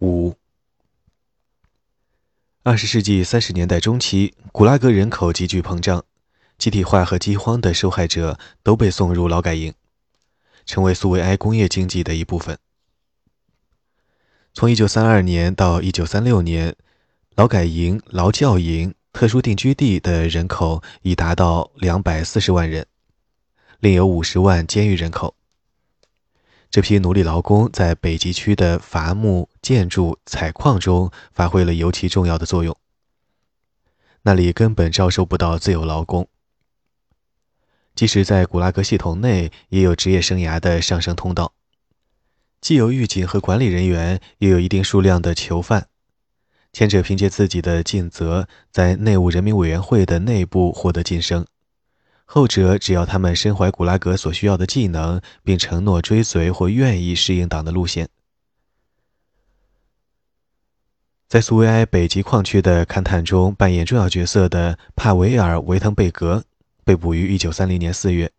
五。二十世纪三十年代中期，古拉格人口急剧膨胀，集体化和饥荒的受害者都被送入劳改营，成为苏维埃工业经济的一部分。从一九三二年到一九三六年，劳改营、劳教营、特殊定居地的人口已达到两百四十万人，另有五十万监狱人口。这批奴隶劳工在北极区的伐木、建筑、采矿中发挥了尤其重要的作用。那里根本招收不到自由劳工，即使在古拉格系统内，也有职业生涯的上升通道。既有狱警和管理人员，又有一定数量的囚犯，前者凭借自己的尽责，在内务人民委员会的内部获得晋升。后者只要他们身怀古拉格所需要的技能，并承诺追随或愿意适应党的路线，在苏维埃北极矿区的勘探中扮演重要角色的帕维尔·维滕贝格被捕于1930年4月。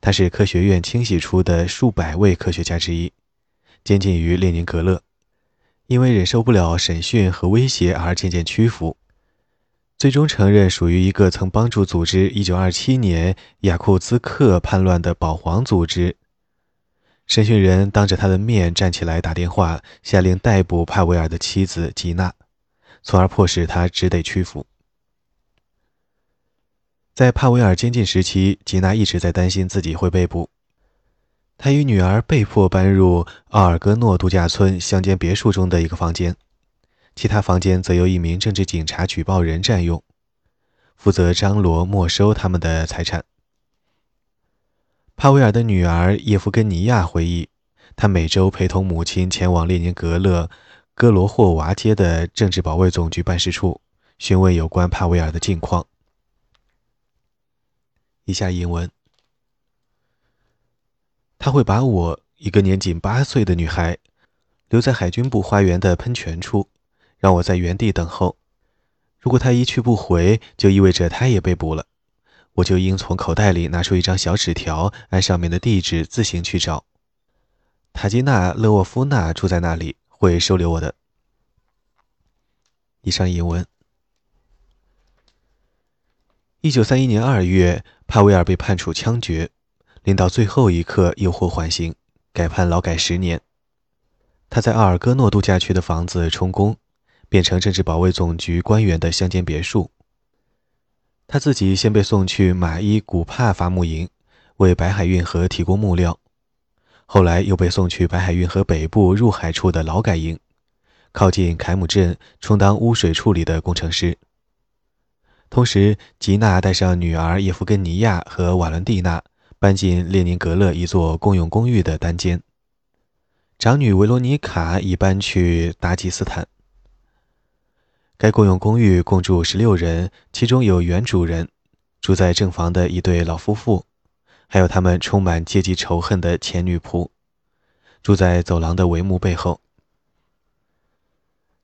他是科学院清洗出的数百位科学家之一，监禁于列宁格勒，因为忍受不了审讯和威胁而渐渐屈服。最终承认属于一个曾帮助组织1927年雅库兹克叛乱的保皇组织。审讯人当着他的面站起来打电话，下令逮捕帕维尔的妻子吉娜，从而迫使他只得屈服。在帕维尔监禁时期，吉娜一直在担心自己会被捕。她与女儿被迫搬入奥尔戈诺度假村乡间别墅中的一个房间。其他房间则由一名政治警察举报人占用，负责张罗没收他们的财产。帕维尔的女儿叶夫根尼亚回忆，她每周陪同母亲前往列宁格勒戈罗霍娃街的政治保卫总局办事处，询问有关帕维尔的近况。以下引文：他会把我一个年仅八岁的女孩留在海军部花园的喷泉处。让我在原地等候。如果他一去不回，就意味着他也被捕了。我就应从口袋里拿出一张小纸条，按上面的地址自行去找。塔吉娜·勒沃夫娜住在那里，会收留我的。以上引文。一九三一年二月，帕维尔被判处枪决，临到最后一刻又获缓刑，改判劳改十年。他在奥尔戈诺度假区的房子充公。变成政治保卫总局官员的乡间别墅。他自己先被送去马伊古帕伐木营，为白海运河提供木料；后来又被送去白海运河北部入海处的劳改营，靠近凯姆镇，充当污水处理的工程师。同时，吉娜带上女儿叶夫根尼亚和瓦伦蒂娜，搬进列宁格勒一座共用公寓的单间。长女维罗妮卡已搬去达吉斯坦。该共用公寓共住十六人，其中有原主人，住在正房的一对老夫妇，还有他们充满阶级仇恨的前女仆，住在走廊的帷幕背后。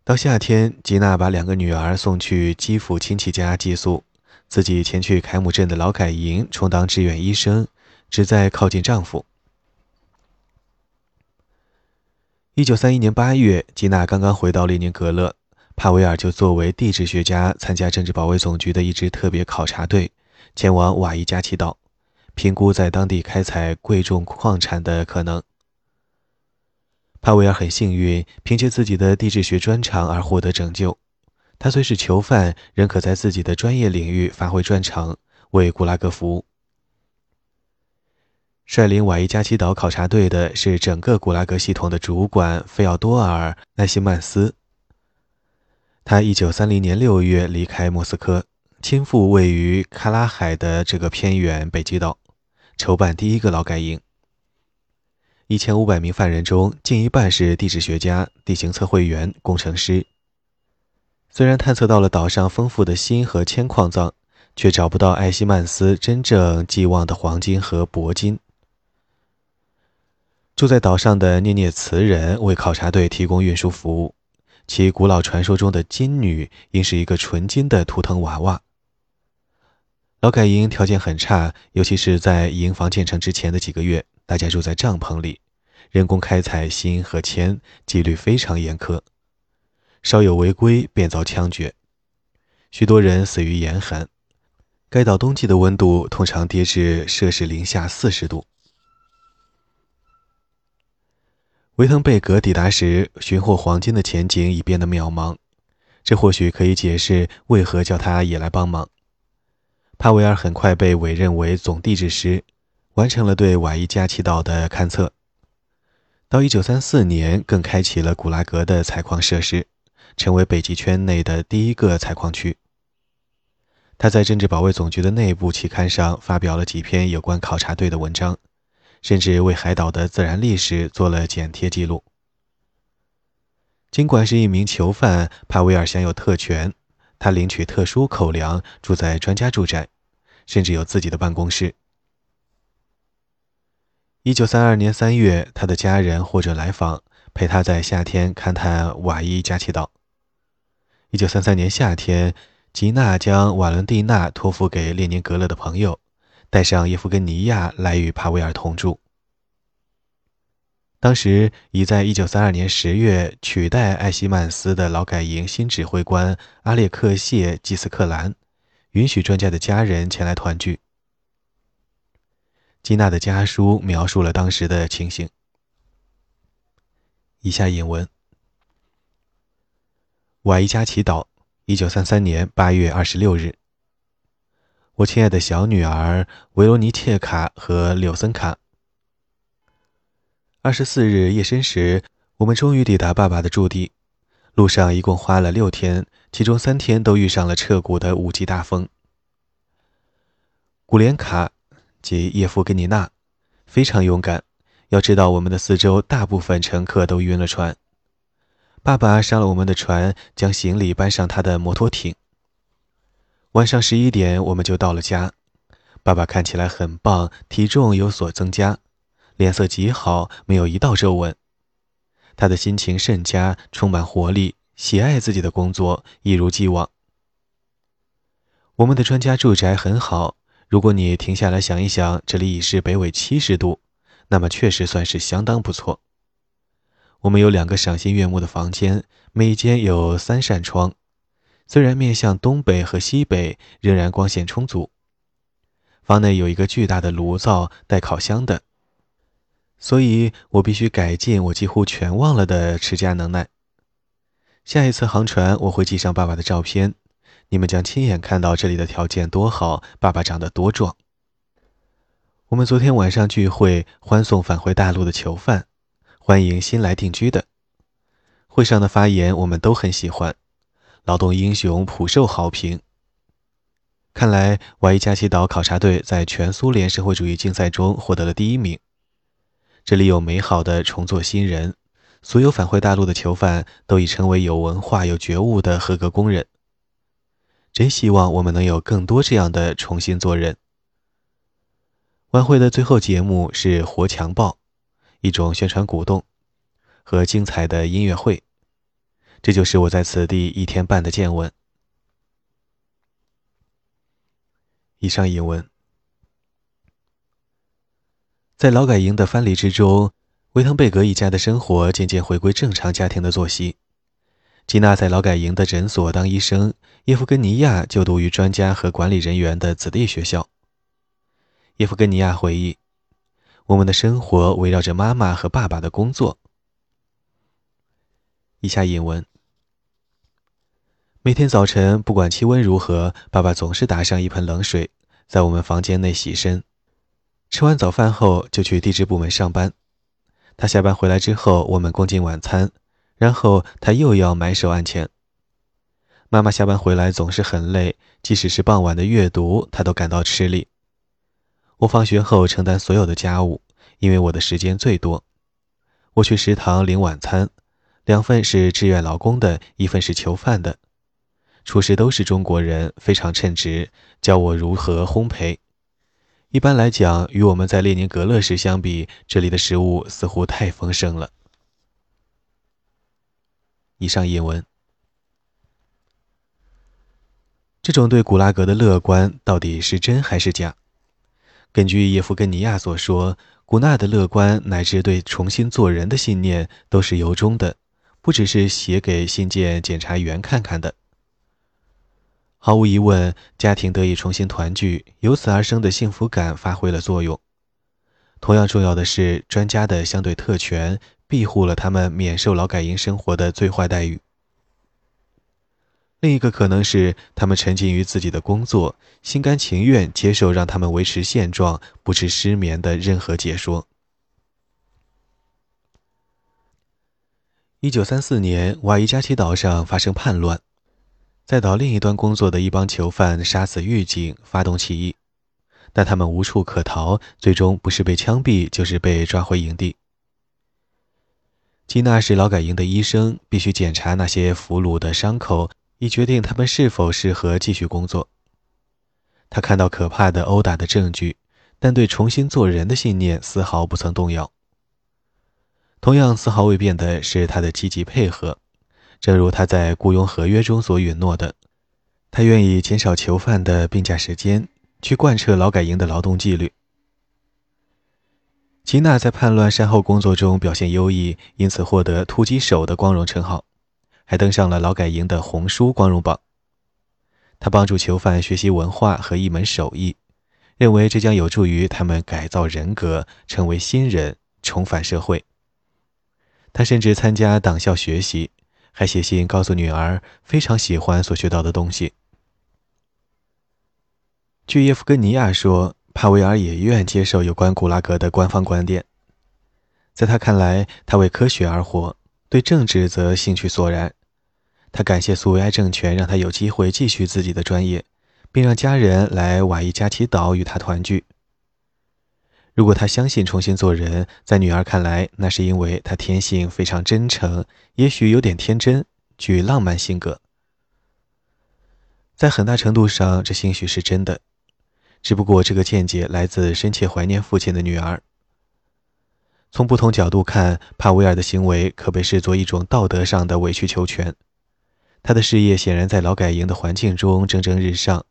到夏天，吉娜把两个女儿送去基辅亲戚家寄宿，自己前去凯姆镇的劳改营充当志愿医生，旨在靠近丈夫。一九三一年八月，吉娜刚刚回到列宁格勒。帕维尔就作为地质学家参加政治保卫总局的一支特别考察队，前往瓦伊加奇岛，评估在当地开采贵重矿产的可能。帕维尔很幸运，凭借自己的地质学专长而获得拯救。他虽是囚犯，仍可在自己的专业领域发挥专长，为古拉格服务。率领瓦伊加奇岛考察队的是整个古拉格系统的主管费奥多尔·奈西曼斯。他一九三零年六月离开莫斯科，亲赴位于喀拉海的这个偏远北极岛，筹办第一个劳改营。一千五百名犯人中，近一半是地质学家、地形测绘员、工程师。虽然探测到了岛上丰富的锌和铅矿藏，却找不到艾希曼斯真正寄望的黄金和铂金。住在岛上的涅涅茨人为考察队提供运输服务。其古老传说中的金女应是一个纯金的图腾娃娃。劳改营条件很差，尤其是在营房建成之前的几个月，大家住在帐篷里，人工开采锌和铅，纪律非常严苛，稍有违规便遭枪决，许多人死于严寒。该岛冬季的温度通常跌至摄氏零下四十度。维滕贝格抵达时，寻获黄金的前景已变得渺茫，这或许可以解释为何叫他也来帮忙。帕维尔很快被委任为总地质师，完成了对瓦伊加奇岛的勘测。到1934年，更开启了古拉格的采矿设施，成为北极圈内的第一个采矿区。他在政治保卫总局的内部期刊上发表了几篇有关考察队的文章，甚至为海岛的自然历史做了剪贴记录。尽管是一名囚犯，帕维尔享有特权，他领取特殊口粮，住在专家住宅，甚至有自己的办公室。一九三二年三月，他的家人或者来访，陪他在夏天勘探瓦伊加奇岛。一九三三年夏天。吉娜将瓦伦蒂娜托付给列宁格勒的朋友，带上叶夫根尼亚来与帕维尔同住。当时已在1932年10月取代艾希曼斯的劳改营新指挥官阿列克谢·基斯克兰，允许专家的家人前来团聚。吉娜的家书描述了当时的情形。以下引文：瓦伊加奇岛。一九三三年八月二十六日，我亲爱的小女儿维罗尼切卡和柳森卡。二十四日夜深时，我们终于抵达爸爸的驻地。路上一共花了六天，其中三天都遇上了彻骨的五级大风。古连卡及叶夫根尼娜非常勇敢。要知道，我们的四周大部分乘客都晕了船。爸爸上了我们的船，将行李搬上他的摩托艇。晚上十一点，我们就到了家。爸爸看起来很棒，体重有所增加，脸色极好，没有一道皱纹。他的心情甚佳，充满活力，喜爱自己的工作，一如既往。我们的专家住宅很好，如果你停下来想一想，这里已是北纬七十度，那么确实算是相当不错。我们有两个赏心悦目的房间，每间有三扇窗，虽然面向东北和西北，仍然光线充足。房内有一个巨大的炉灶，带烤箱的，所以我必须改进我几乎全忘了的持家能耐。下一次航船，我会寄上爸爸的照片，你们将亲眼看到这里的条件多好，爸爸长得多壮。我们昨天晚上聚会，欢送返回大陆的囚犯。欢迎新来定居的。会上的发言我们都很喜欢，劳动英雄普受好评。看来瓦伊加奇岛考察队在全苏联社会主义竞赛中获得了第一名。这里有美好的重做新人，所有返回大陆的囚犯都已成为有文化、有觉悟的合格工人。真希望我们能有更多这样的重新做人。晚会的最后节目是活强暴。一种宣传鼓动和精彩的音乐会，这就是我在此地一天半的见闻。以上引文。在劳改营的藩篱之中，维滕贝格一家的生活渐渐回归正常家庭的作息。吉娜在劳改营的诊所当医生，叶夫根尼亚就读于专家和管理人员的子弟学校。叶夫根尼亚回忆。我们的生活围绕着妈妈和爸爸的工作。以下引文：每天早晨，不管气温如何，爸爸总是打上一盆冷水，在我们房间内洗身。吃完早饭后，就去地质部门上班。他下班回来之后，我们共进晚餐，然后他又要埋手案前。妈妈下班回来总是很累，即使是傍晚的阅读，她都感到吃力。我放学后承担所有的家务，因为我的时间最多。我去食堂领晚餐，两份是志愿劳工的，一份是囚犯的。厨师都是中国人，非常称职，教我如何烘焙。一般来讲，与我们在列宁格勒时相比，这里的食物似乎太丰盛了。以上引文。这种对古拉格的乐观，到底是真还是假？根据叶夫根尼亚所说，古纳的乐观乃至对重新做人的信念都是由衷的，不只是写给信件检查员看看的。毫无疑问，家庭得以重新团聚，由此而生的幸福感发挥了作用。同样重要的是，专家的相对特权庇护了他们免受劳改营生活的最坏待遇。另一个可能是，他们沉浸于自己的工作，心甘情愿接受让他们维持现状、不致失眠的任何解说。一九三四年，瓦伊加奇岛上发生叛乱，在岛另一端工作的一帮囚犯杀死狱警，发动起义，但他们无处可逃，最终不是被枪毙，就是被抓回营地。基娜是劳改营的医生，必须检查那些俘虏的伤口。以决定他们是否适合继续工作。他看到可怕的殴打的证据，但对重新做人的信念丝毫不曾动摇。同样丝毫未变的是他的积极配合，正如他在雇佣合约中所允诺的，他愿意减少囚犯的病假时间，去贯彻劳改营的劳动纪律。吉娜在叛乱善后工作中表现优异，因此获得“突击手”的光荣称号。还登上了劳改营的红书光荣榜。他帮助囚犯学习文化和一门手艺，认为这将有助于他们改造人格，成为新人，重返社会。他甚至参加党校学习，还写信告诉女儿非常喜欢所学到的东西。据叶夫根尼亚说，帕维尔也愿接受有关古拉格的官方观点。在他看来，他为科学而活，对政治则兴趣索然。他感谢苏维埃政权让他有机会继续自己的专业，并让家人来瓦伊加奇岛与他团聚。如果他相信重新做人，在女儿看来，那是因为他天性非常真诚，也许有点天真，具浪漫性格。在很大程度上，这兴许是真的，只不过这个见解来自深切怀念父亲的女儿。从不同角度看，帕维尔的行为可被视作一种道德上的委曲求全。他的事业显然在劳改营的环境中蒸蒸日上，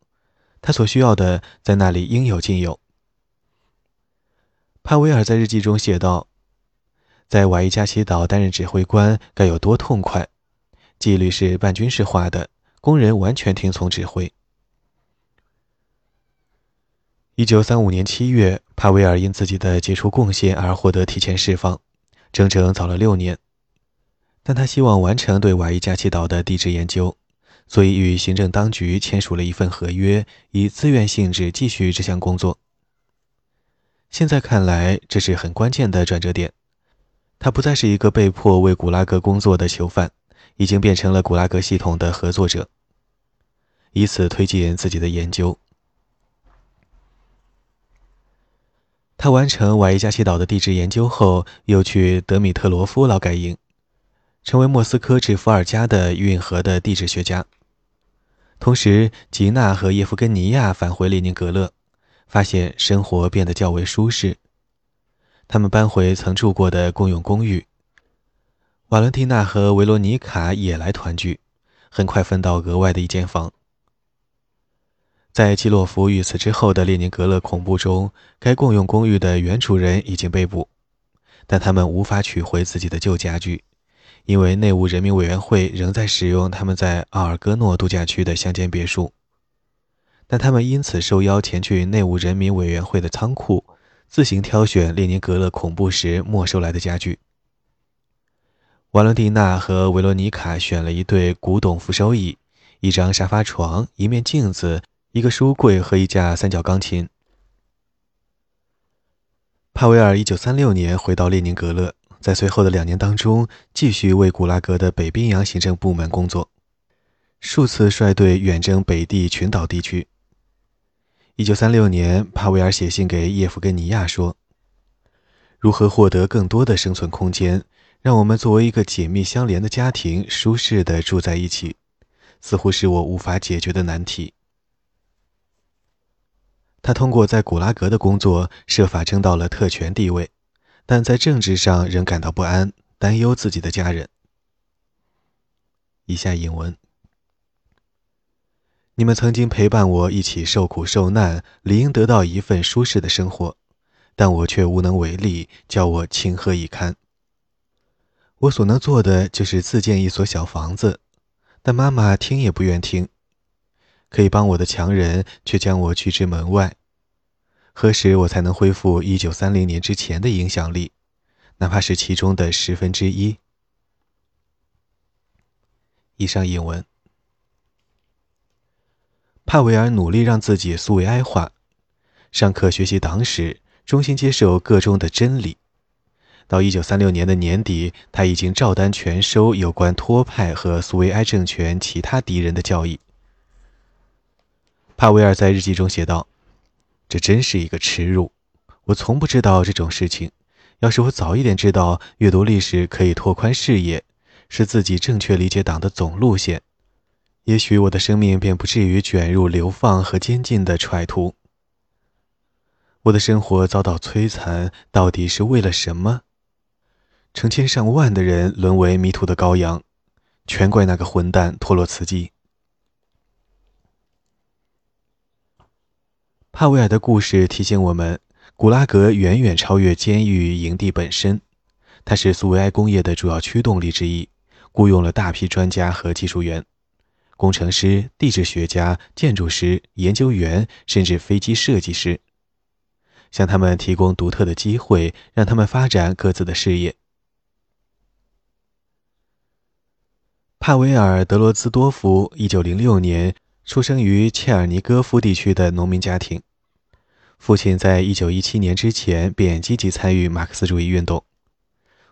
他所需要的在那里应有尽有。帕维尔在日记中写道：“在瓦伊加奇岛担任指挥官该有多痛快！纪律是半军事化的，工人完全听从指挥。”一九三五年七月，帕维尔因自己的杰出贡献而获得提前释放，整整早了六年。但他希望完成对瓦伊加奇岛的地质研究，所以与行政当局签署了一份合约，以自愿性质继续这项工作。现在看来，这是很关键的转折点。他不再是一个被迫为古拉格工作的囚犯，已经变成了古拉格系统的合作者，以此推进自己的研究。他完成瓦伊加奇岛的地质研究后，又去德米特罗夫劳改营。成为莫斯科至伏尔加的运河的地质学家。同时，吉娜和叶夫根尼亚返回列宁格勒，发现生活变得较为舒适。他们搬回曾住过的共用公寓。瓦伦蒂娜和维罗妮卡也来团聚，很快分到额外的一间房。在基洛夫遇刺之后的列宁格勒恐怖中，该共用公寓的原主人已经被捕，但他们无法取回自己的旧家具。因为内务人民委员会仍在使用他们在奥尔戈诺度假区的乡间别墅，但他们因此受邀前去内务人民委员会的仓库，自行挑选列宁格勒恐怖时没收来的家具。瓦伦蒂娜和维罗妮卡选了一对古董扶手椅、一张沙发床、一面镜子、一个书柜和一架三角钢琴。帕维尔1936年回到列宁格勒。在随后的两年当中，继续为古拉格的北冰洋行政部门工作，数次率队远征北地群岛地区。一九三六年，帕维尔写信给叶夫根尼亚说：“如何获得更多的生存空间，让我们作为一个紧密相连的家庭舒适地住在一起，似乎是我无法解决的难题。”他通过在古拉格的工作，设法争到了特权地位。但在政治上仍感到不安，担忧自己的家人。以下引文：你们曾经陪伴我一起受苦受难，理应得到一份舒适的生活，但我却无能为力，叫我情何以堪。我所能做的就是自建一所小房子，但妈妈听也不愿听。可以帮我的强人却将我拒之门外。何时我才能恢复一九三零年之前的影响力，哪怕是其中的十分之一？以上引文。帕维尔努力让自己苏维埃化，上课学习党史，衷心接受各中的真理。到一九三六年的年底，他已经照单全收有关托派和苏维埃政权其他敌人的教义。帕维尔在日记中写道。这真是一个耻辱！我从不知道这种事情。要是我早一点知道，阅读历史可以拓宽视野，使自己正确理解党的总路线，也许我的生命便不至于卷入流放和监禁的揣图。我的生活遭到摧残，到底是为了什么？成千上万的人沦为迷途的羔羊，全怪那个混蛋托洛茨基。帕维尔的故事提醒我们，古拉格远远超越监狱营地本身，它是苏维埃工业的主要驱动力之一，雇佣了大批专家和技术员、工程师、地质学家、建筑师、研究员，甚至飞机设计师，向他们提供独特的机会，让他们发展各自的事业。帕维尔·德罗兹多夫，一九零六年。出生于切尔尼戈夫地区的农民家庭，父亲在一九一七年之前便积极参与马克思主义运动。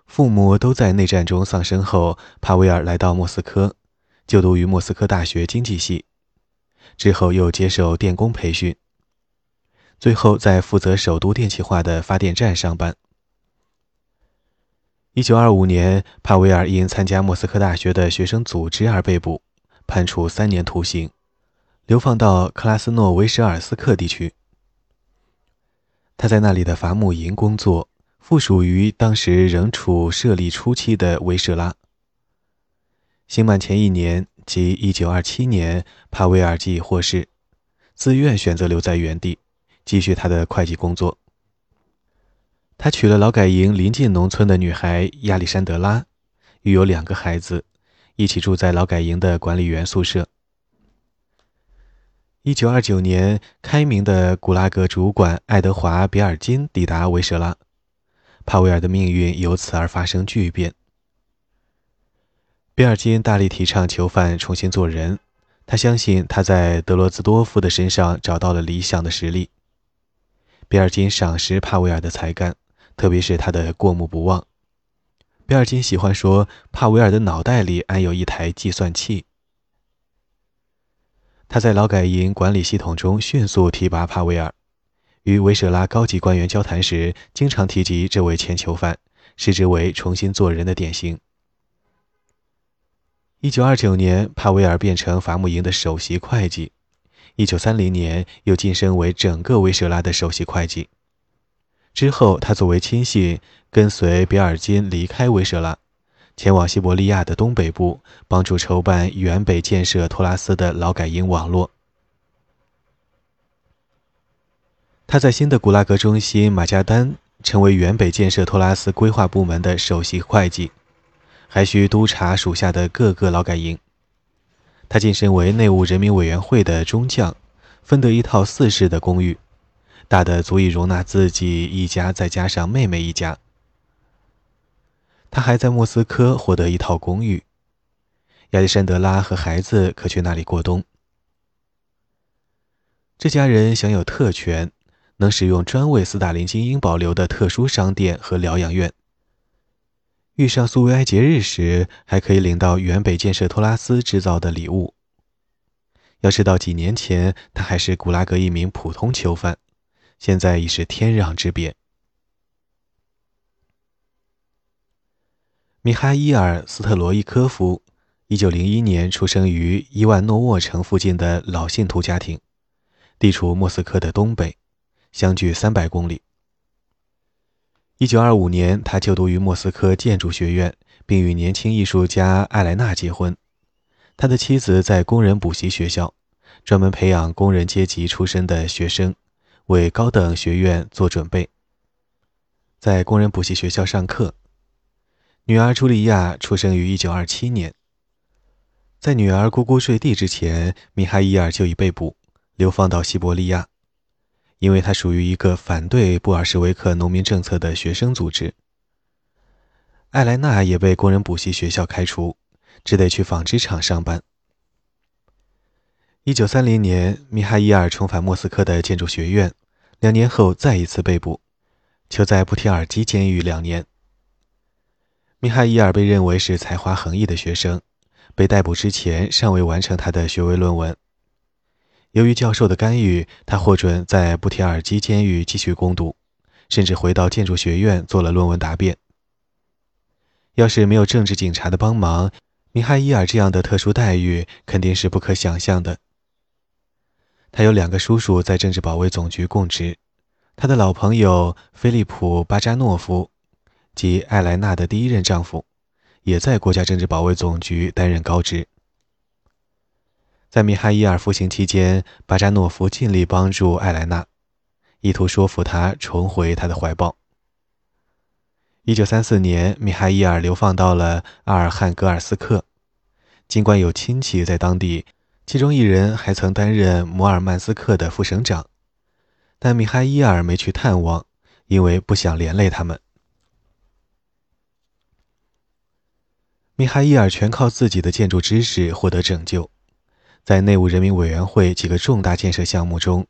父母都在内战中丧生后，帕维尔来到莫斯科，就读于莫斯科大学经济系，之后又接受电工培训，最后在负责首都电气化的发电站上班。一九二五年，帕维尔因参加莫斯科大学的学生组织而被捕，判处三年徒刑。流放到克拉斯诺维什尔斯克地区，他在那里的伐木营工作，附属于当时仍处设立初期的维舍拉。刑满前一年，即1927年，帕维尔即获释，自愿选择留在原地，继续他的会计工作。他娶了劳改营临近农村的女孩亚历山德拉，育有两个孩子，一起住在劳改营的管理员宿舍。一九二九年，开明的古拉格主管爱德华·比尔金抵达维舍拉，帕维尔的命运由此而发生巨变。比尔金大力提倡囚犯重新做人，他相信他在德罗兹多夫的身上找到了理想的实力。比尔金赏识帕维尔的才干，特别是他的过目不忘。比尔金喜欢说，帕维尔的脑袋里安有一台计算器。他在劳改营管理系统中迅速提拔帕维尔，与维舍拉高级官员交谈时，经常提及这位前囚犯，视之为重新做人的典型。一九二九年，帕维尔变成伐木营的首席会计；一九三零年，又晋升为整个维舍拉的首席会计。之后，他作为亲信，跟随比尔金离开维舍拉。前往西伯利亚的东北部，帮助筹办原北建设托拉斯的劳改营网络。他在新的古拉格中心马加丹成为原北建设托拉斯规划部门的首席会计，还需督查属下的各个劳改营。他晋升为内务人民委员会的中将，分得一套四室的公寓，大的足以容纳自己一家，再加上妹妹一家。他还在莫斯科获得一套公寓，亚历山德拉和孩子可去那里过冬。这家人享有特权，能使用专为斯大林精英保留的特殊商店和疗养院。遇上苏维埃节日时，还可以领到原北建设托拉斯制造的礼物。要知道，几年前他还是古拉格一名普通囚犯，现在已是天壤之别。米哈伊尔·斯特罗伊科夫，一九零一年出生于伊万诺沃城附近的老信徒家庭，地处莫斯科的东北，相距三百公里。一九二五年，他就读于莫斯科建筑学院，并与年轻艺术家艾莱娜结婚。他的妻子在工人补习学校，专门培养工人阶级出身的学生，为高等学院做准备。在工人补习学校上课。女儿茱莉亚出生于1927年。在女儿咕咕坠地之前，米哈伊尔就已被捕，流放到西伯利亚，因为他属于一个反对布尔什维克农民政策的学生组织。艾莱娜也被工人补习学校开除，只得去纺织厂上班。1930年，米哈伊尔重返莫斯科的建筑学院，两年后再一次被捕。囚在布提尔基监狱两年。米哈伊尔被认为是才华横溢的学生，被逮捕之前尚未完成他的学位论文。由于教授的干预，他获准在布提尔基监狱继续攻读，甚至回到建筑学院做了论文答辩。要是没有政治警察的帮忙，米哈伊尔这样的特殊待遇肯定是不可想象的。他有两个叔叔在政治保卫总局供职。他的老朋友菲利普·巴扎诺夫，即艾莱娜的第一任丈夫，也在国家政治保卫总局担任高职。在米哈伊尔服刑期间，巴扎诺夫尽力帮助艾莱娜，意图说服她重回他的怀抱。1934年，米哈伊尔流放到了阿尔汉格尔斯克，尽管有亲戚在当地，其中一人还曾担任摩尔曼斯克的副省长。但米哈伊尔没去探望，因为不想连累他们。米哈伊尔全靠自己的建筑知识获得拯救，在内务人民委员会几个重大建设项目中，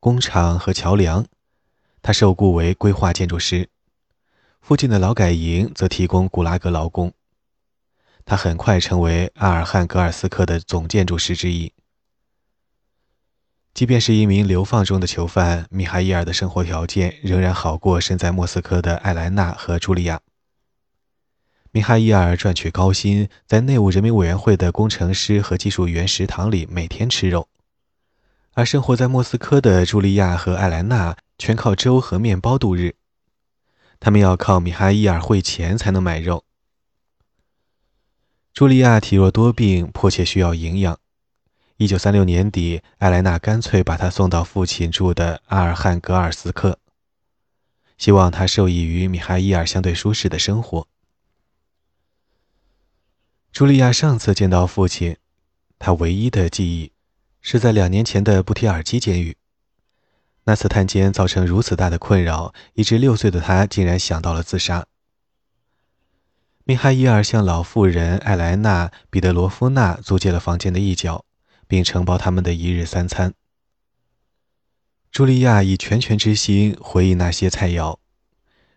工厂和桥梁，他受雇为规划建筑师；附近的劳改营则提供古拉格劳工。他很快成为阿尔汉格尔斯克的总建筑师之一。即便是一名流放中的囚犯，米哈伊尔的生活条件仍然好过身在莫斯科的艾莱娜和茱莉亚。米哈伊尔赚取高薪，在内务人民委员会的工程师和技术员食堂里每天吃肉，而生活在莫斯科的茱莉亚和艾莱娜全靠粥和面包度日。他们要靠米哈伊尔汇钱才能买肉。茱莉亚体弱多病，迫切需要营养。一九三六年底，艾莱娜干脆把她送到父亲住的阿尔汉格尔斯克，希望他受益于米哈伊尔相对舒适的生活。茱莉亚上次见到父亲，她唯一的记忆是在两年前的布提尔基监狱。那次探监造成如此大的困扰，以致六岁的他竟然想到了自杀。米哈伊尔向老妇人艾莱娜·彼得罗夫娜租借了房间的一角。并承包他们的一日三餐。茱莉亚以拳拳之心回忆那些菜肴：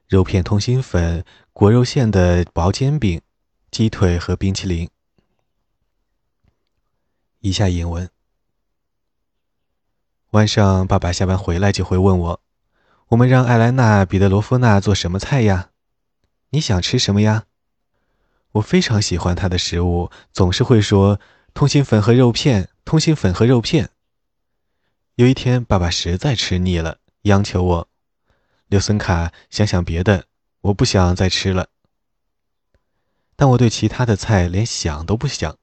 肉片通心粉、果肉馅的薄煎饼、鸡腿和冰淇淋。以下引文：晚上，爸爸下班回来就会问我：“我们让艾莱娜·彼得罗夫娜做什么菜呀？你想吃什么呀？”我非常喜欢她的食物，总是会说：“通心粉和肉片。”通心粉和肉片。有一天，爸爸实在吃腻了，央求我：“刘森卡，想想别的，我不想再吃了。”但我对其他的菜连想都不想。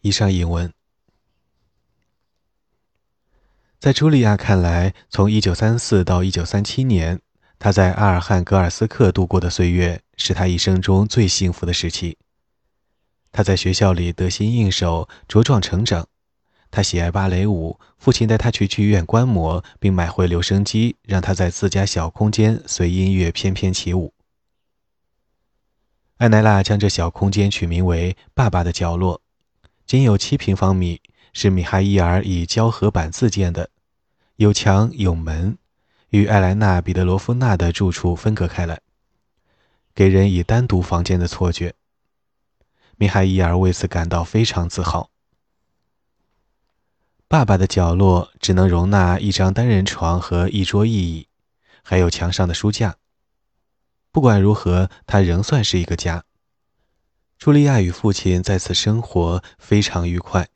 以上引文，在茱莉亚看来，从1934到1937年，她在阿尔汉格尔斯克度过的岁月，是她一生中最幸福的时期。他在学校里得心应手，茁壮成长。他喜爱芭蕾舞，父亲带他去剧院观摩，并买回留声机，让他在自家小空间随音乐翩翩起舞。艾奈拉将这小空间取名为“爸爸的角落”，仅有七平方米，是米哈伊尔以胶合板自建的，有墙有门，与艾莱娜·彼得罗夫娜的住处分隔开来，给人以单独房间的错觉。米哈伊尔为此感到非常自豪。爸爸的角落只能容纳一张单人床和一桌一椅，还有墙上的书架。不管如何，他仍算是一个家。茱莉亚与父亲在此生活非常愉快。